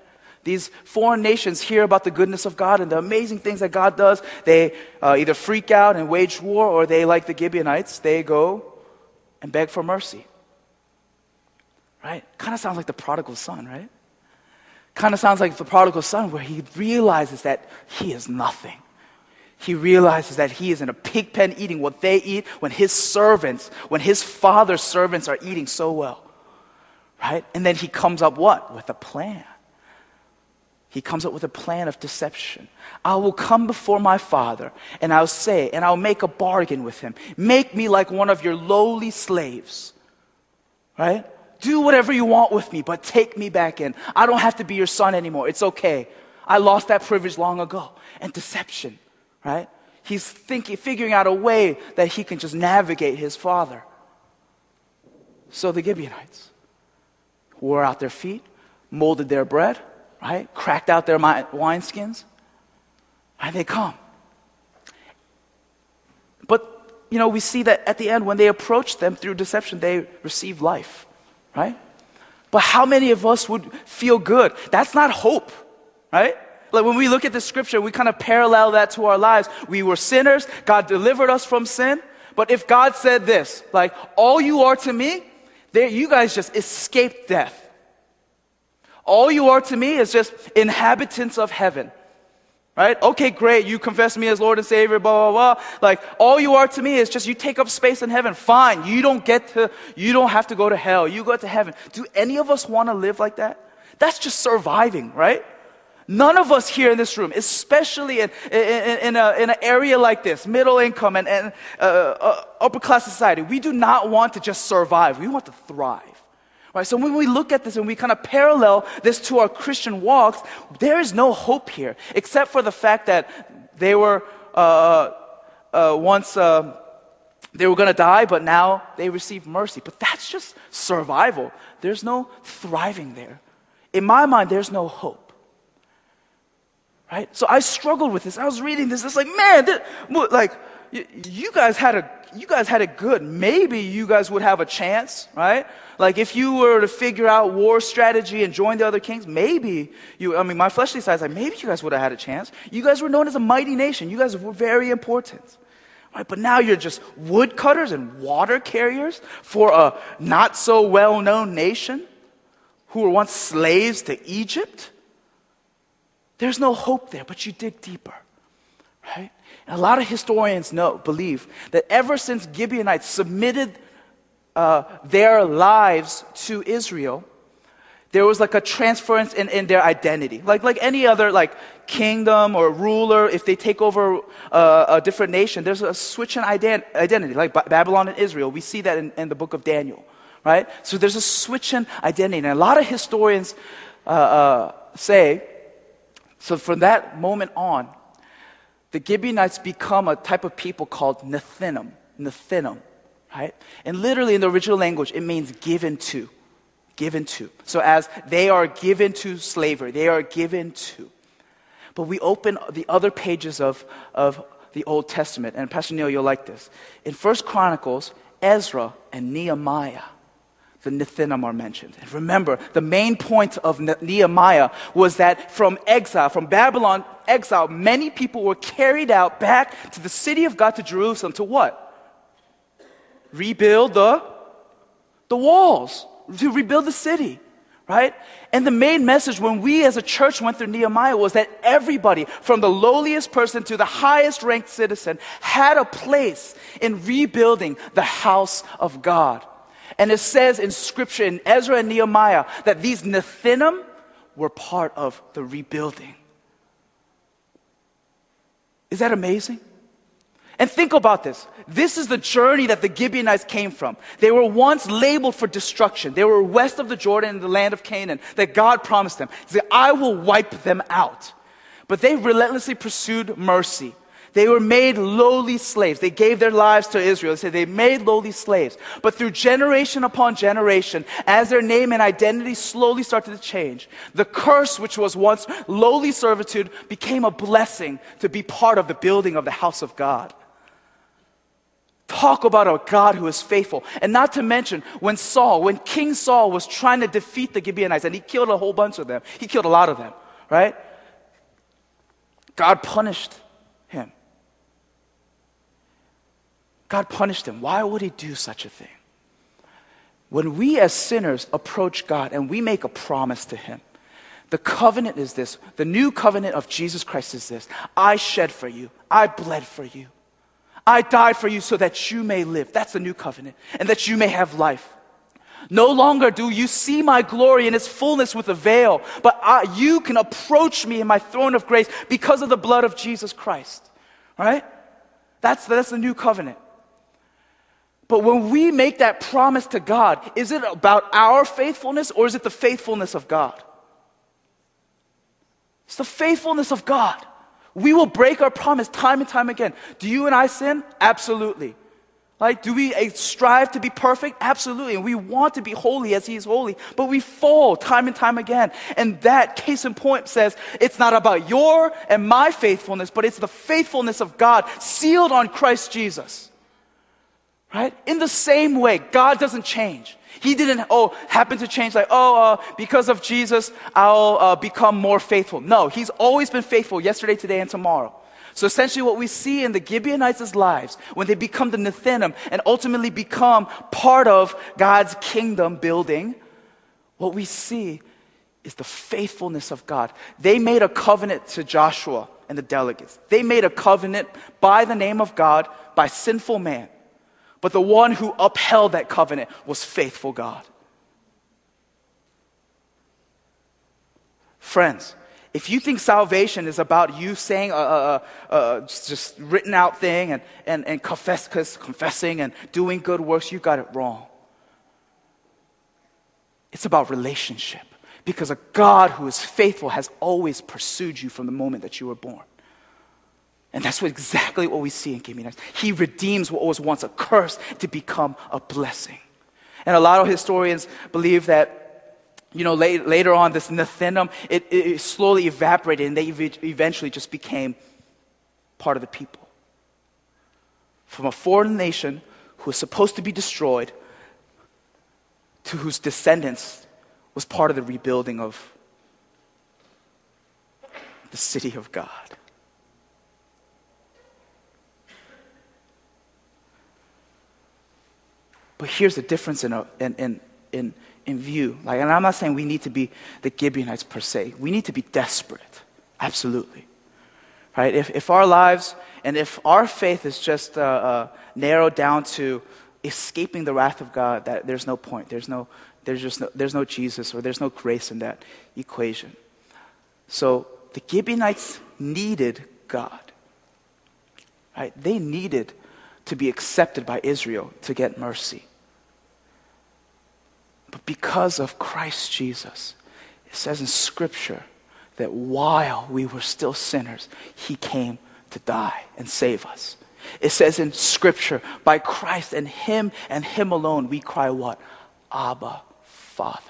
S1: These foreign nations hear about the goodness of God and the amazing things that God does. They uh, either freak out and wage war, or they, like the Gibeonites, they go and beg for mercy. Right? Kind of sounds like the prodigal son, right? Kind of sounds like the prodigal son, where he realizes that he is nothing. He realizes that he is in a pig pen eating what they eat when his servants, when his father's servants are eating so well. Right? And then he comes up what? With a plan. He comes up with a plan of deception. I will come before my father and I'll say, and I'll make a bargain with him. Make me like one of your lowly slaves. Right? Do whatever you want with me, but take me back in. I don't have to be your son anymore. It's okay. I lost that privilege long ago. And deception, right? He's thinking, figuring out a way that he can just navigate his father. So the Gibeonites wore out their feet, molded their bread, right? Cracked out their wineskins. And they come. But, you know, we see that at the end, when they approach them through deception, they receive life, right? But how many of us would feel good? That's not hope, right? Like when we look at the scripture, we kind of parallel that to our lives. We were sinners, God delivered us from sin. But if God said this, like, all you are to me, there, you guys just escaped death. All you are to me is just inhabitants of heaven. Right? Okay, great. You confess me as Lord and Savior, blah, blah, blah. Like, all you are to me is just you take up space in heaven. Fine. You don't get to, you don't have to go to hell. You go to heaven. Do any of us want to live like that? That's just surviving, right? None of us here in this room, especially in, in, in, a, in an area like this, middle income and, and uh, uh, upper class society, we do not want to just survive. We want to thrive. Right? So when we look at this and we kind of parallel this to our Christian walks, there is no hope here, except for the fact that they were uh, uh, once uh, they were going to die, but now they receive mercy. But that's just survival. There's no thriving there. In my mind, there's no hope. Right? So I struggled with this. I was reading this. It's like, man, this, like you guys had a you guys had it good. Maybe you guys would have a chance, right? Like if you were to figure out war strategy and join the other kings, maybe you, I mean, my fleshly side is like, maybe you guys would have had a chance. You guys were known as a mighty nation. You guys were very important. Right? But now you're just woodcutters and water carriers for a not so well known nation who were once slaves to Egypt. There's no hope there, but you dig deeper. Right? And a lot of historians know, believe that ever since Gibeonites submitted uh, their lives to Israel, there was like a transference in, in their identity. Like, like any other like kingdom or ruler, if they take over uh, a different nation, there's a switch in ident- identity, like Babylon and Israel. We see that in, in, the book of Daniel, right? So there's a switch in identity. And a lot of historians uh, uh say, so from that moment on, the Gibeonites become a type of people called Nethinim. Nethinim, right? And literally in the original language, it means given to. Given to. So as they are given to slavery, they are given to. But we open the other pages of, of the Old Testament, and Pastor Neil, you'll like this. In First Chronicles, Ezra and Nehemiah the Nethinim are mentioned. And remember, the main point of Nehemiah was that from exile, from Babylon exile, many people were carried out back to the city of God, to Jerusalem, to what? Rebuild the, the walls, to rebuild the city, right? And the main message when we as a church went through Nehemiah was that everybody, from the lowliest person to the highest ranked citizen, had a place in rebuilding the house of God. And it says in scripture in Ezra and Nehemiah that these Nethinim were part of the rebuilding. Is that amazing? And think about this. This is the journey that the Gibeonites came from. They were once labeled for destruction. They were west of the Jordan in the land of Canaan that God promised them. He said, I will wipe them out. But they relentlessly pursued mercy. They were made lowly slaves. They gave their lives to Israel. They said they made lowly slaves. But through generation upon generation, as their name and identity slowly started to change, the curse, which was once lowly servitude, became a blessing to be part of the building of the house of God. Talk about a God who is faithful. And not to mention, when Saul, when King Saul was trying to defeat the Gibeonites, and he killed a whole bunch of them, he killed a lot of them right? God punished him. God punished him. Why would he do such a thing? When we as sinners approach God and we make a promise to him, the covenant is this. The new covenant of Jesus Christ is this I shed for you, I bled for you, I died for you so that you may live. That's the new covenant, and that you may have life. No longer do you see my glory in its fullness with a veil, but I, you can approach me in my throne of grace because of the blood of Jesus Christ. Right? That's, that's the new covenant. But when we make that promise to God, is it about our faithfulness or is it the faithfulness of God? It's the faithfulness of God. We will break our promise time and time again. Do you and I sin? Absolutely. Like, do we eh, strive to be perfect? Absolutely. And we want to be holy as He is holy, but we fall time and time again. And that, case in point, says it's not about your and my faithfulness, but it's the faithfulness of God sealed on Christ Jesus. Right? In the same way, God doesn't change. He didn't, oh, happen to change, like, oh, uh, because of Jesus, I'll uh, become more faithful. No, He's always been faithful yesterday, today, and tomorrow. So essentially, what we see in the Gibeonites' lives, when they become the Nethinim and ultimately become part of God's kingdom building, what we see is the faithfulness of God. They made a covenant to Joshua and the delegates. They made a covenant by the name of God, by sinful man. But the one who upheld that covenant was faithful God. Friends, if you think salvation is about you saying a, a, a, just written out thing and, and, and confess, confessing and doing good works, you got it wrong. It's about relationship because a God who is faithful has always pursued you from the moment that you were born. And that's what, exactly what we see in Gibeonites. He redeems what was once a curse to become a blessing. And a lot of historians believe that you know, late, later on, this Nethinim, it, it slowly evaporated and they eventually just became part of the people. From a foreign nation who was supposed to be destroyed to whose descendants was part of the rebuilding of the city of God. But here's the difference in, a, in, in, in in view. Like, and I'm not saying we need to be the Gibeonites per se. We need to be desperate. Absolutely. Right? If, if our lives and if our faith is just uh, uh, narrowed down to escaping the wrath of God, that there's no point. There's no, there's just no, there's no Jesus or there's no grace in that equation. So the Gibeonites needed God. Right? They needed to be accepted by Israel to get mercy. But because of Christ Jesus, it says in Scripture that while we were still sinners, He came to die and save us. It says in Scripture, by Christ and Him and Him alone, we cry what? Abba, Father.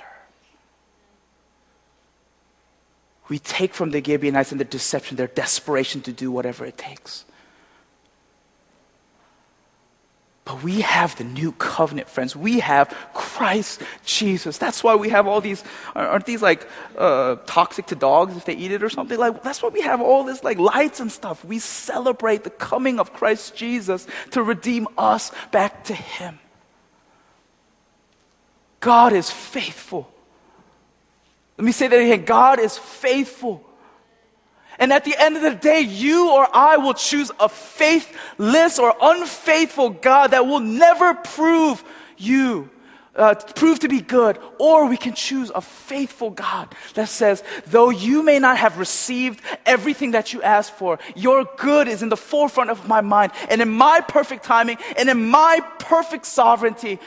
S1: We take from the Gibeonites and the deception their desperation to do whatever it takes. But we have the new covenant, friends. We have Christ Jesus. That's why we have all these, aren't these like uh, toxic to dogs if they eat it or something? Like, that's why we have all this like lights and stuff. We celebrate the coming of Christ Jesus to redeem us back to Him. God is faithful. Let me say that again God is faithful. And at the end of the day, you or I will choose a faithless or unfaithful God that will never prove you, uh, prove to be good. Or we can choose a faithful God that says, though you may not have received everything that you asked for, your good is in the forefront of my mind. And in my perfect timing and in my perfect sovereignty,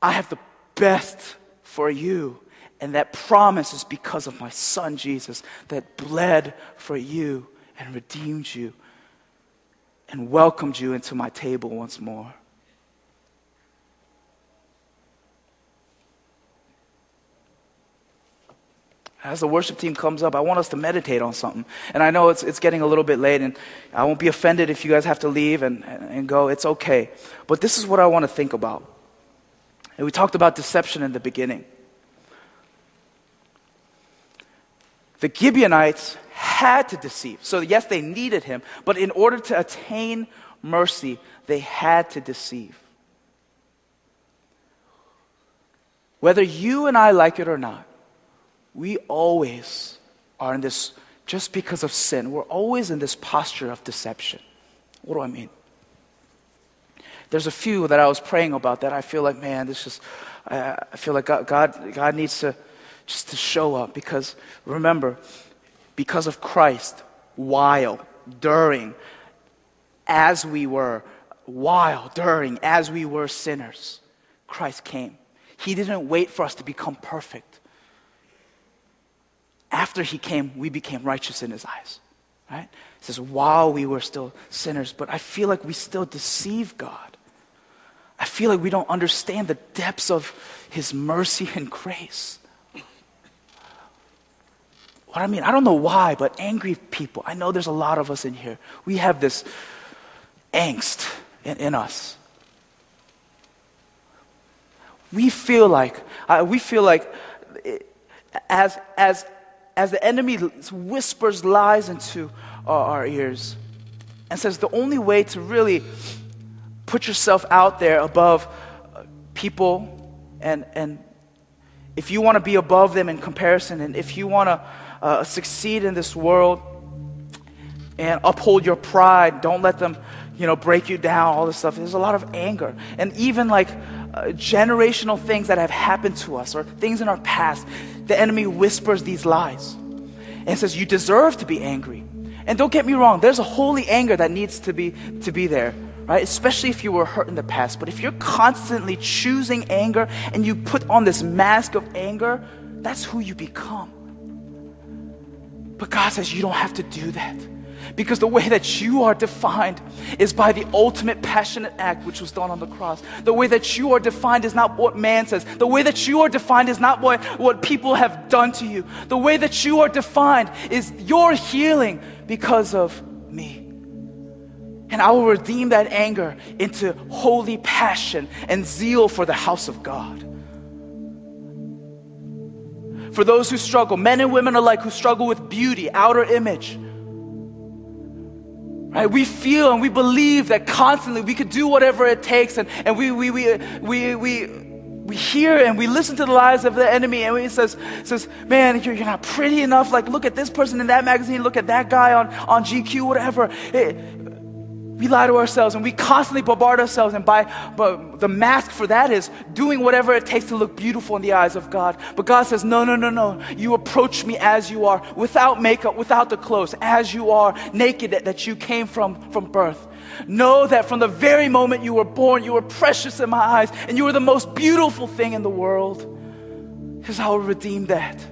S1: I have the best for you. And that promise is because of my son Jesus that bled for you and redeemed you and welcomed you into my table once more. As the worship team comes up, I want us to meditate on something. And I know it's, it's getting a little bit late, and I won't be offended if you guys have to leave and, and go. It's okay. But this is what I want to think about. And we talked about deception in the beginning. The Gibeonites had to deceive. So, yes, they needed him, but in order to attain mercy, they had to deceive. Whether you and I like it or not, we always are in this, just because of sin, we're always in this posture of deception. What do I mean? There's a few that I was praying about that I feel like, man, this is, I feel like God, God, God needs to just to show up because remember, because of Christ, while, during, as we were, while, during, as we were sinners, Christ came. He didn't wait for us to become perfect. After he came, we became righteous in his eyes. Right? It says, while we were still sinners, but I feel like we still deceive God. I feel like we don't understand the depths of his mercy and (laughs) grace. What I mean, I don't know why, but angry people, I know there's a lot of us in here. We have this angst in, in us. We feel like, uh, we feel like as, as, as the enemy whispers lies into our, our ears and says the only way to really put yourself out there above uh, people and, and if you want to be above them in comparison and if you want to uh, succeed in this world and uphold your pride. Don't let them, you know, break you down, all this stuff. There's a lot of anger. And even like uh, generational things that have happened to us or things in our past, the enemy whispers these lies and says, You deserve to be angry. And don't get me wrong, there's a holy anger that needs to be, to be there, right? Especially if you were hurt in the past. But if you're constantly choosing anger and you put on this mask of anger, that's who you become. But God says you don't have to do that. Because the way that you are defined is by the ultimate passionate act which was done on the cross. The way that you are defined is not what man says. The way that you are defined is not what, what people have done to you. The way that you are defined is your healing because of me. And I will redeem that anger into holy passion and zeal for the house of God for those who struggle, men and women alike who struggle with beauty, outer image. Right? We feel and we believe that constantly we could do whatever it takes, and, and we, we, we, we, we, we hear and we listen to the lies of the enemy, and he says, says Man, you're, you're not pretty enough. Like, look at this person in that magazine, look at that guy on, on GQ, whatever. It, we lie to ourselves and we constantly bombard ourselves, and by but the mask for that is doing whatever it takes to look beautiful in the eyes of God. But God says, No, no, no, no. You approach me as you are, without makeup, without the clothes, as you are, naked that, that you came from, from birth. Know that from the very moment you were born, you were precious in my eyes, and you were the most beautiful thing in the world. Because I will redeem that.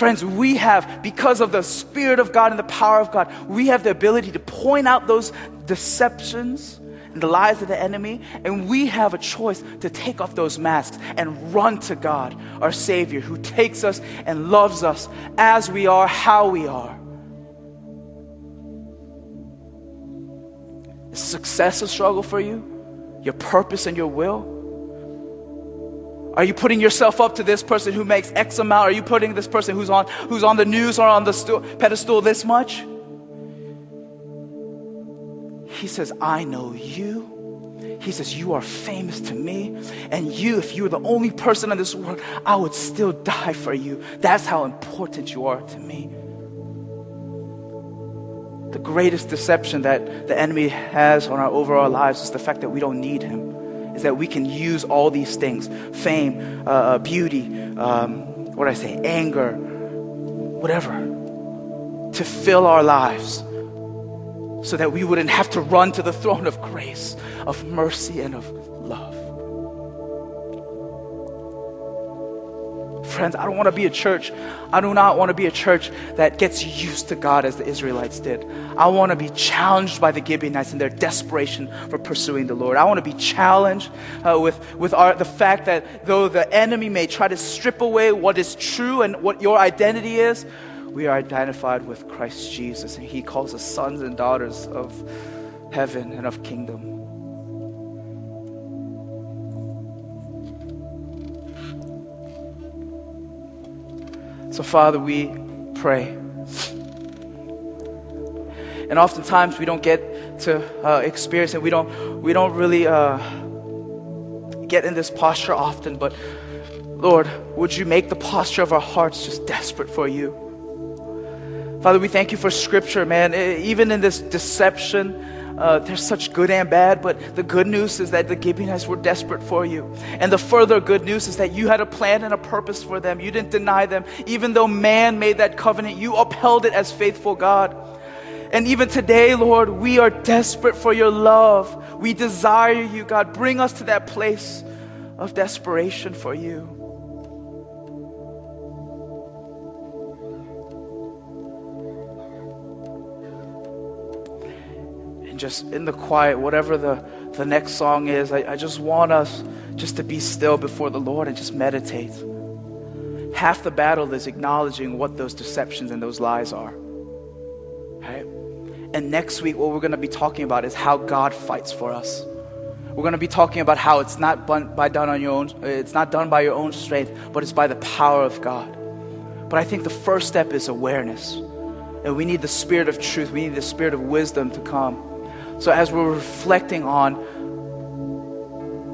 S1: Friends, we have, because of the Spirit of God and the power of God, we have the ability to point out those deceptions and the lies of the enemy, and we have a choice to take off those masks and run to God, our Savior, who takes us and loves us as we are, how we are. Is success a struggle for you? Your purpose and your will? Are you putting yourself up to this person who makes X amount? Are you putting this person who's on, who's on the news or on the stu- pedestal this much? He says, I know you. He says, You are famous to me. And you, if you were the only person in this world, I would still die for you. That's how important you are to me. The greatest deception that the enemy has on our overall lives is the fact that we don't need him is that we can use all these things fame, uh, uh beauty, um, what I say, anger, whatever to fill our lives so that we wouldn't have to run to the throne of grace, of mercy, and of love. Friends, I don't want to be a church. I do not want to be a church that gets used to God as the Israelites did. I want to be challenged by the Gibeonites in their desperation for pursuing the Lord. I want to be challenged uh, with, with our, the fact that though the enemy may try to strip away what is true and what your identity is, we are identified with Christ Jesus, and He calls us sons and daughters of heaven and of kingdom. So, Father, we pray. And oftentimes we don't get to uh, experience it. We don't, we don't really uh, get in this posture often, but Lord, would you make the posture of our hearts just desperate for you? Father, we thank you for scripture, man. Even in this deception, uh, there's such good and bad, but the good news is that the Gibeonites were desperate for you. And the further good news is that you had a plan and a purpose for them. You didn't deny them. Even though man made that covenant, you upheld it as faithful God. And even today, Lord, we are desperate for your love. We desire you, God. Bring us to that place of desperation for you. Just in the quiet, whatever the, the next song is, I, I just want us just to be still before the Lord and just meditate. Half the battle is acknowledging what those deceptions and those lies are. Right? And next week, what we're going to be talking about is how God fights for us. We're going to be talking about how it's not by done on your own, it's not done by your own strength, but it's by the power of God. But I think the first step is awareness. And we need the spirit of truth, we need the spirit of wisdom to come. So as we're reflecting on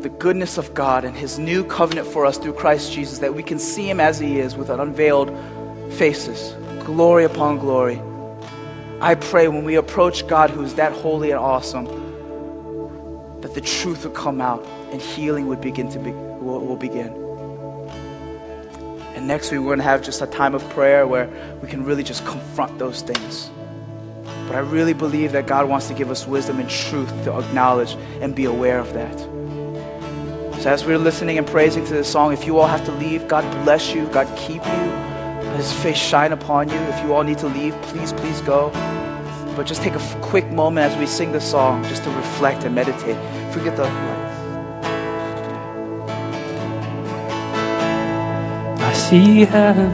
S1: the goodness of God and his new covenant for us through Christ Jesus, that we can see him as he is with unveiled faces, glory upon glory I pray when we approach God, who is that holy and awesome, that the truth would come out and healing would begin to be, will, will begin. And next week, we're going to have just a time of prayer where we can really just confront those things. But I really believe that God wants to give us wisdom and truth to acknowledge and be aware of that. So as we're listening and praising to this song, if you all have to leave, God bless you, God keep you. Let his face shine upon you. If you all need to leave, please, please go. But just take a quick moment as we sing the song just to reflect and meditate. Forget the lights.
S2: I see heaven.